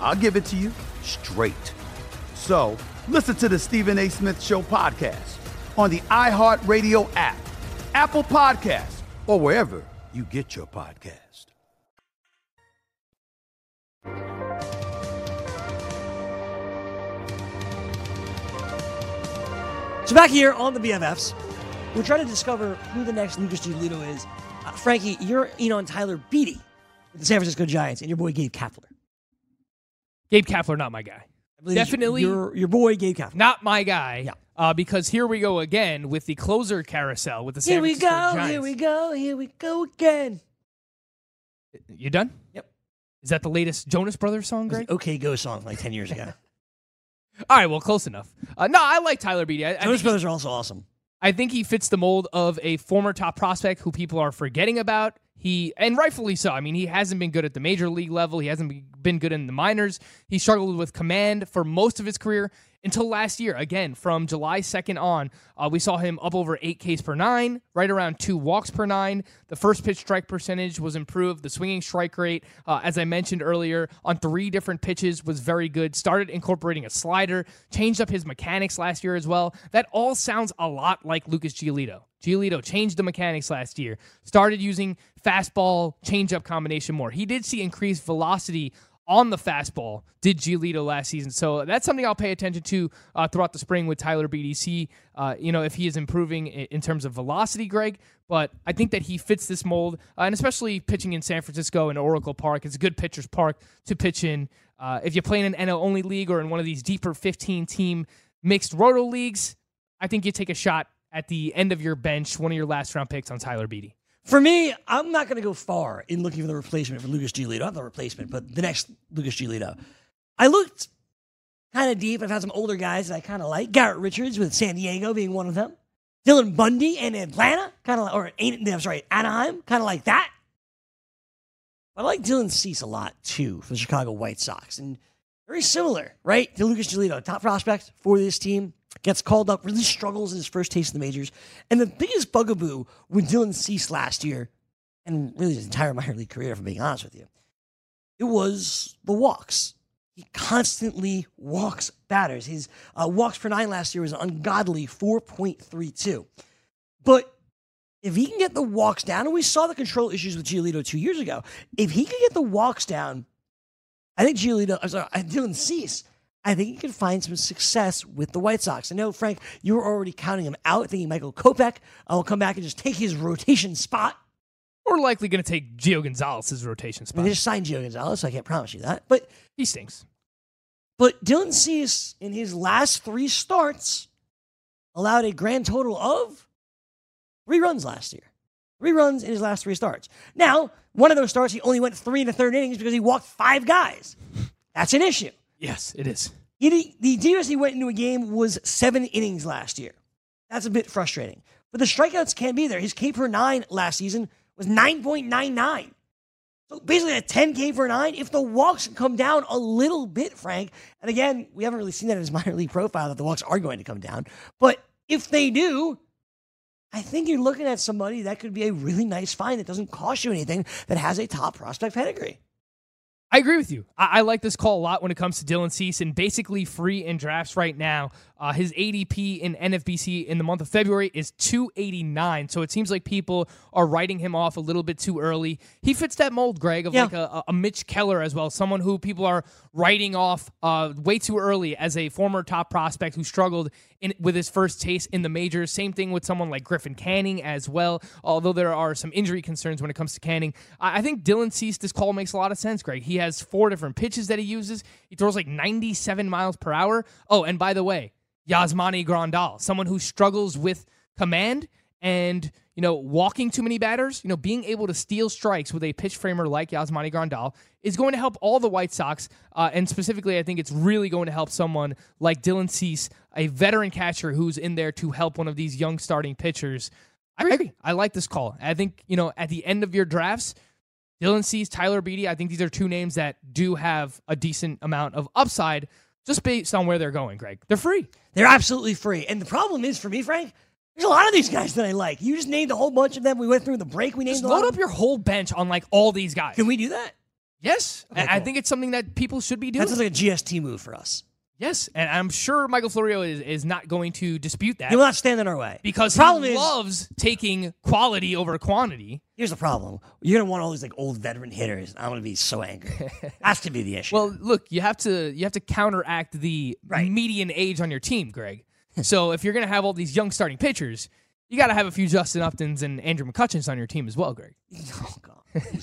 F: I'll give it to you straight. So listen to the Stephen A. Smith Show podcast on the iHeartRadio app, Apple Podcasts, or wherever you get your podcast.
A: So back here on the BFFs, we're trying to discover who the next Lucas Giolito is. Uh, Frankie, you're in on Tyler Beede with the San Francisco Giants and your boy Gabe Kapler.
D: Gabe Kapler, not my guy. Definitely
A: your your boy Gabe Kapler.
D: Not my guy. Yeah. Uh, because here we go again with the closer carousel with the San
A: Here we
D: Francisco
A: go,
D: Giants.
A: here we go, here we go again.
D: You done?
A: Yep.
D: Is that the latest Jonas Brothers song, Greg?
A: OK Go song like 10 years ago. <laughs>
D: All right, well, close enough. Uh, no, I like Tyler Beede. I, I
A: Jonas
D: think
A: Brothers are also awesome.
D: I think he fits the mold of a former top prospect who people are forgetting about. He and rightfully so. I mean, he hasn't been good at the major league level. He hasn't been good in the minors. He struggled with command for most of his career until last year. Again, from July 2nd on, uh, we saw him up over eight Ks per nine, right around two walks per nine. The first pitch strike percentage was improved. The swinging strike rate, uh, as I mentioned earlier, on three different pitches was very good. Started incorporating a slider, changed up his mechanics last year as well. That all sounds a lot like Lucas Giolito. Giolito changed the mechanics last year, started using fastball changeup combination more. He did see increased velocity on the fastball, did Giolito last season. So that's something I'll pay attention to uh, throughout the spring with Tyler BDC. Uh, you know, if he is improving in terms of velocity, Greg. But I think that he fits this mold, uh, and especially pitching in San Francisco and Oracle Park. It's a good pitcher's park to pitch in. Uh, if you play in an NL only league or in one of these deeper 15 team mixed roto leagues, I think you take a shot at the end of your bench, one of your last round picks on Tyler Beede.
A: For me, I'm not going to go far in looking for the replacement for Lucas Giolito. Not the replacement, but the next Lucas Giolito. I looked kind of deep. I found some older guys that I kind of like. Garrett Richards with San Diego being one of them. Dylan Bundy in Atlanta, kind of like, or I'm sorry, Anaheim, kind of like that. I like Dylan Cease a lot too for the Chicago White Sox, and very similar, right, to Lucas Giolito, top prospect for this team gets called up, really struggles in his first taste of the majors. And the biggest bugaboo with Dylan Cease last year, and really his entire minor league career, if I'm being honest with you, it was the walks. He constantly walks batters. His uh, walks per nine last year was an ungodly 4.32. But if he can get the walks down, and we saw the control issues with Giolito two years ago, if he can get the walks down, I think Giolito, I'm sorry, Dylan Cease I think he can find some success with the White Sox. I know, Frank, you were already counting him out, thinking Michael Kopech uh, will come back and just take his rotation spot.
D: We're likely going to take Gio Gonzalez's rotation spot.
A: I mean, they just signed Gio Gonzalez, so I can't promise you that. But
D: he stinks.
A: But Dylan Cease, in his last three starts, allowed a grand total of three runs last year. Three runs in his last three starts. Now, one of those starts, he only went three and a third innings because he walked five guys. That's an issue.
D: Yes, it is.
A: He, the dearest he went into a game was seven innings last year. That's a bit frustrating. But the strikeouts can't be there. His K per nine last season was 9.99. So basically a 10 K per nine. If the walks come down a little bit, Frank, and again, we haven't really seen that in his <laughs> minor league profile that the walks are going to come down. But if they do, I think you're looking at somebody that could be a really nice find that doesn't cost you anything, that has a top prospect pedigree.
D: I agree with you. I, I, like this call a lot when it comes to Dylan Cease and basically free in drafts right now. Uh, his ADP in NFBC in the month of February is 289. So it seems like people are writing him off a little bit too early. He fits that mold, Greg, of yeah. like a, a, Mitch Keller as well, someone who people are writing off uh, way too early as a former top prospect who struggled in, with his first taste in the majors. Same thing with someone like Griffin Canning as well, although there are some injury concerns when it comes to Canning. I, I think Dylan Cease, this call makes a lot of sense, Greg. He has four different pitches that he uses. He throws like 97 miles per hour. Oh, and by the way, Yasmani Grandal, someone who struggles with command and you know walking too many batters. You know, being able to steal strikes with a pitch framer like Yasmani Grandal is going to help all the White Sox, uh, and specifically, I think it's really going to help someone like Dylan Cease, a veteran catcher who's in there to help one of these young starting pitchers. I agree. I like this call. I think you know at the end of your drafts. Dylan Cease, Tyler Beede, I think these are two names that do have a decent amount of upside just based on where they're going, Greg. They're free.
A: They're absolutely free. And the problem is for me, Frank, there's a lot of these guys that I like. You just named a whole bunch of them. We went through the break. We named
D: just load
A: up
D: your whole bench on like all these guys.
A: Can we do that?
D: Yes, okay, cool. I think it's something that people should be doing.
A: That's like a GST move for us.
D: Yes, and I'm sure Michael Florio is, is not going to dispute that.
A: He will not stand in our way.
D: Because the problem he is, loves taking quality over quantity.
A: Here's the problem. You're gonna want all these like old veteran hitters. I'm gonna be so angry. <laughs> Has to be the issue.
D: Well, look, you have to you have to counteract the right. median age on your team, Greg. <laughs> so if you're gonna have all these young starting pitchers, you got to have a few Justin Uptons and Andrew McCutchens on your team as well, Greg. <laughs>
A: Oh God.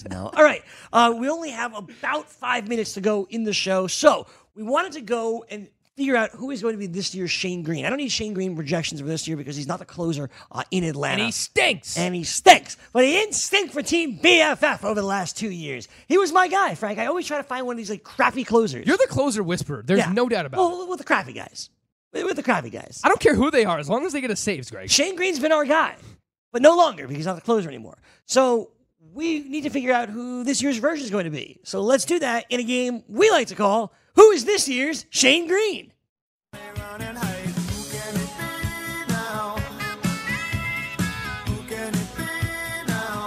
A: No. All right. Uh, we only have about five minutes to go in the show. So we wanted to go and figure out who is going to be this year's Shane Greene. I don't need Shane Greene projections for this year because he's not the closer uh, in Atlanta.
D: And he stinks.
A: And he stinks. But he didn't stink for Team BFF over the last two years. He was my guy, Frank. I always try to find one of these like crappy closers.
D: You're the closer whisperer. There's yeah. no doubt about
A: well,
D: it.
A: With the crappy guys. with, the crappy guys.
D: I don't care who they are, as long as they get a saves, Greg.
A: Shane Greene's been our guy, but no longer because he's not the closer anymore. So we need to figure out who this year's version is going to be. So let's do that in a game we like to call Who is this year's Shane Greene?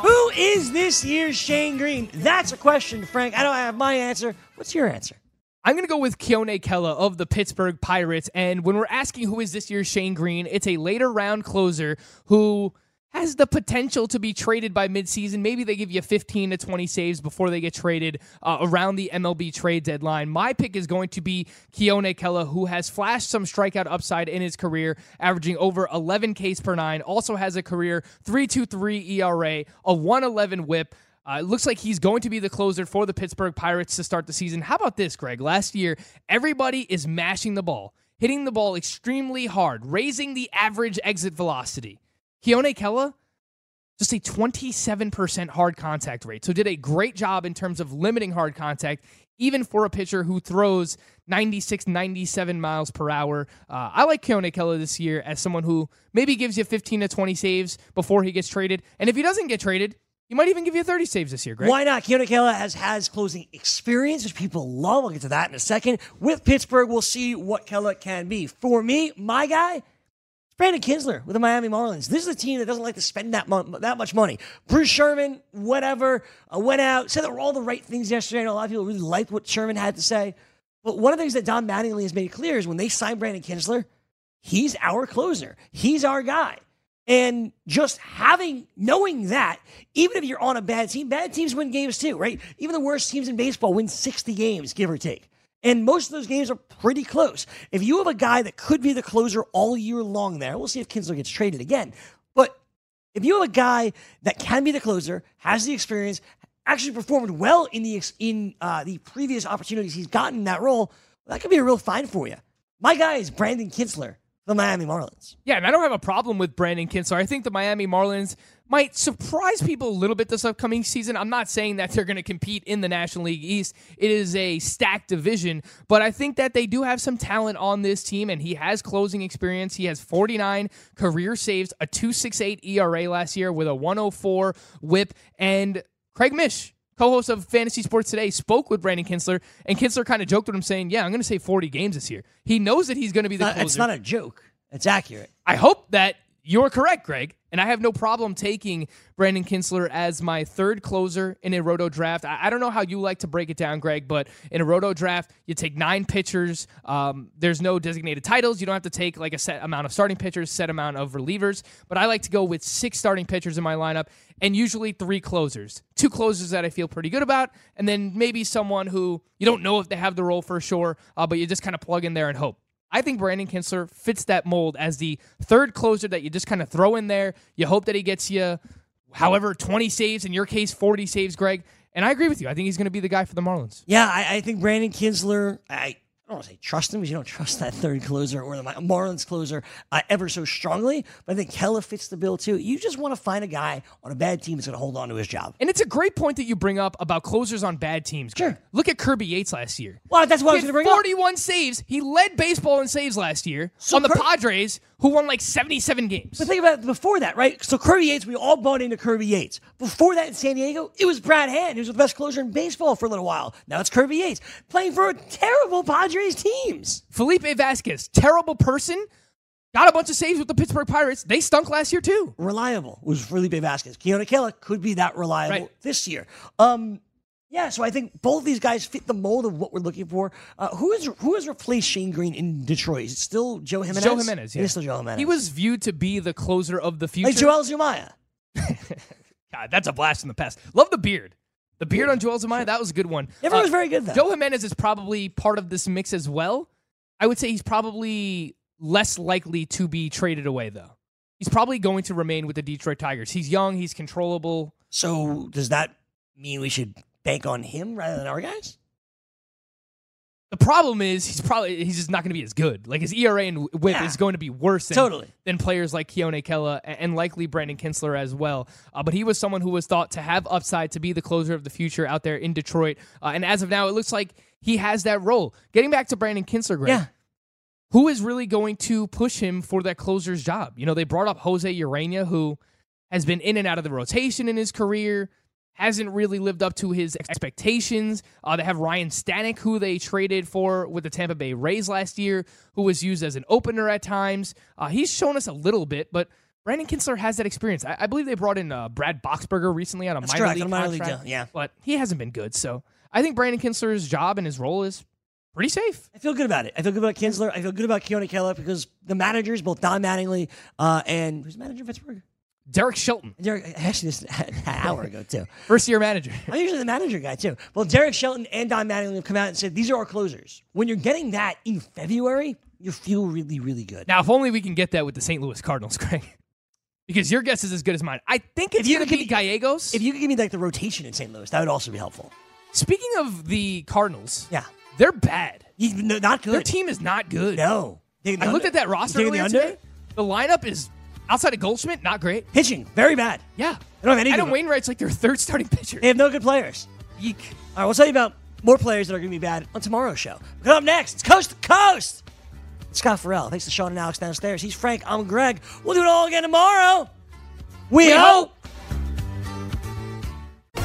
A: Who is this year's Shane Greene? That's a question, Frank. I don't have my answer. What's your answer?
D: I'm going to go with Keone Kela of the Pittsburgh Pirates. And when we're asking who is this year's Shane Greene, it's a later round closer who has the potential to be traded by midseason. Maybe they give you 15 to 20 saves before they get traded uh, around the MLB trade deadline. My pick is going to be Keone Kela, who has flashed some strikeout upside in his career, averaging over 11 Ks per nine. Also has a career 3.23 ERA, a 111 WHIP. Uh, it looks like he's going to be the closer for the Pittsburgh Pirates to start the season. How about this, Greg? Last year, everybody is mashing the ball, hitting the ball extremely hard, raising the average exit velocity. Keone Kela, just a 27% hard contact rate. So did a great job in terms of limiting hard contact, even for a pitcher who throws 96, 97 miles per hour. Uh, I like Keone Kela this year as someone who maybe gives you 15 to 20 saves before he gets traded. And if he doesn't get traded, he might even give you 30 saves this year, Greg.
A: Why not? Keone Kela has has closing experience, which people love. I'll get to that in a second. With Pittsburgh, we'll see what Kela can be. For me, my guy, Brandon Kintzler with the Miami Marlins. This is a team that doesn't like to spend that that much money. Bruce Sherman, whatever, uh, went out, said there were all the right things yesterday. Know a lot of people really liked what Sherman had to say. But one of the things that Don Mattingly has made clear is when they signed Brandon Kintzler, he's our closer. He's our guy. And just having, knowing that, even if you're on a bad team, bad teams win games too, right? Even the worst teams in baseball win 60 games, give or take. And most of those games are pretty close. If you have a guy that could be the closer all year long there, we'll see if Kintzler gets traded again. But if you have a guy that can be the closer, has the experience, actually performed well in the in uh, the previous opportunities he's gotten in that role, that could be a real find for you. My guy is Brandon Kintzler, the Miami Marlins.
D: Yeah, and I don't have a problem with Brandon Kintzler. I think the Miami Marlins might surprise people a little bit this upcoming season. I'm not saying that they're going to compete in the National League East. It is a stacked division, but I think that they do have some talent on this team, and he has closing experience. He has 49 career saves, a 268 ERA last year with a 104 whip, and Craig Mish. Co-host of Fantasy Sports Today spoke with Brandon Kintzler, and Kintzler kind of joked with him, saying, "Yeah, I'm going to say 40 games this year." He knows that he's going to be the closer.
A: it's not a joke. It's accurate.
D: I hope that you're correct, Greg. And I have no problem taking Brandon Kintzler as my third closer in a roto draft. I, I don't know how you like to break it down, Greg, but in a roto draft, you take nine pitchers. Um, there's no designated titles. You don't have to take like a set amount of starting pitchers, set amount of relievers. But I like to go with six starting pitchers in my lineup and usually three closers. Two closers that I feel pretty good about, and then maybe someone who you don't know if they have the role for sure, uh, but you just kind of plug in there and hope. I think Brandon Kintzler fits that mold as the third closer that you just kind of throw in there. You hope that he gets you, however, 20 saves, in your case, 40 saves, Greg. And I agree with you. I think he's going to be the guy for the Marlins.
A: Yeah, I, I think Brandon Kintzler, I, I don't want to say trust him because you don't trust that third closer or the Marlins closer uh, ever so strongly. But I think Keller fits the bill too. You just want to find a guy on a bad team that's going to hold on to his job.
D: And it's a great point that you bring up about closers on bad teams. Greg.
A: Sure.
D: Look at Kirby Yates last year.
A: Well, that's what I was going to bring up.
D: 41 saves. He led baseball in saves last year
A: So
D: on the
A: Kir-
D: Padres, who won like 77 games.
A: But think about before that, right? So Kirby Yates, we all bought into Kirby Yates. Before that in San Diego, it was Brad Hand, who was the best closer in baseball for a little while. Now it's Kirby Yates playing for a terrible Padres teams.
D: Felipe Vasquez, terrible person, got a bunch of saves with the Pittsburgh Pirates. They stunk last year too.
A: Reliable was Felipe Vasquez. Keone Kela could be that reliable
D: Right.
A: this year. Um, yeah, so I think both these guys fit the mold of what we're looking for. Uh, who is who has replaced Shane Greene in Detroit? Is it still Joe Jimenez?
D: Joe Jimenez, yeah.
A: It is still Joe Jimenez.
D: He was viewed to be the closer of the future.
A: like Joel Zumaya. <laughs>
D: God, that's a blast from the past. Love the beard. The beard on Joel Zumaya, that was a good one.
A: Never was uh, very good though.
D: Joe Jimenez is probably part of this mix as well. I would say he's probably less likely to be traded away, though. He's probably going to remain with the Detroit Tigers. He's young, he's controllable.
A: So does that mean we should bank on him rather than our guys?
D: The problem is he's probably he's just not going to be as good. Like his ERA and WHIP
A: Yeah.
D: is going to be worse than,
A: Totally.
D: than players like Keone Kela and, likely Brandon Kintzler as well. Uh, but he was someone who was thought to have upside to be the closer of the future out there in Detroit. Uh, and as of now, it looks like he has that role. Getting back to Brandon Kintzler, Greg,
A: Yeah.
D: who is really going to push him for that closer's job? You know, they brought up Jose Urena, who has been in and out of the rotation in his career, hasn't really lived up to his expectations. Uh, they have Ryan Stanek, who they traded for with the Tampa Bay Rays last year, who was used as an opener at times. Uh, he's shown us a little bit, but Brandon Kintzler has that experience. I, I believe they brought in uh, Brad Boxberger recently on a
A: That's
D: minor
A: correct,
D: league
A: minor
D: contract,
A: yeah.
D: but he hasn't been good. So I think Brandon Kintzler's job and his role is pretty safe.
A: I feel good about it. I feel good about Kintzler. I feel good about Keone Keller because the managers, both Don Mattingly uh, and who's the manager of Pittsburgh?
D: Derek Shelton.
A: Derek, actually, this <laughs> an hour ago too.
D: First year manager. <laughs>
A: I'm usually the manager guy too. Well, Derek Shelton and Don Mattingly have come out and said these are our closers. When you're getting that in February, you feel really, really good.
D: Now, if only we can get that with the St. Louis Cardinals, <laughs> Craig. Because your guess is as good as mine. I think it's
A: If you
D: going to
A: could
D: be
A: give
D: Gallegos.
A: If you could give me like the rotation in St. Louis, that would also be helpful.
D: Speaking of the Cardinals,
A: Yeah,
D: they're bad.
A: You- no, not good.
D: Their team is not good.
A: No, Taking the
D: I looked at that roster
A: Taking the
D: today. The lineup is outside of Goldschmidt, not great.
A: Pitching very bad.
D: Yeah,
A: They don't have any.
D: Adam Wainwright's like their third starting pitcher.
A: They have no good players.
D: Eek.
A: All right, we'll tell you about more players that are going to be bad on tomorrow's show. Coming up next, it's Coast to Coast. It's Scott Ferrall. Thanks to Sean and Alex downstairs. He's Frank. I'm Greg. We'll do it all again tomorrow. We,
D: We
A: hope.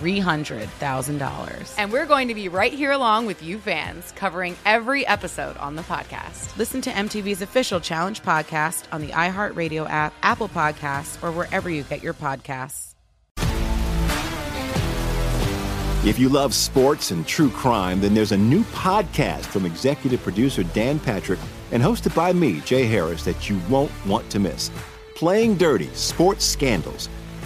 I: $300,000.
J: And we're going to be right here along with you fans, covering every episode on the podcast.
I: Listen to MTV's official Challenge podcast on the iHeartRadio app, Apple Podcasts, or wherever you get your podcasts.
K: If you love sports and true crime, then there's a new podcast from executive producer Dan Patrick and hosted by me, Jay Harris, that you won't want to miss. Playing Dirty Sports Scandals.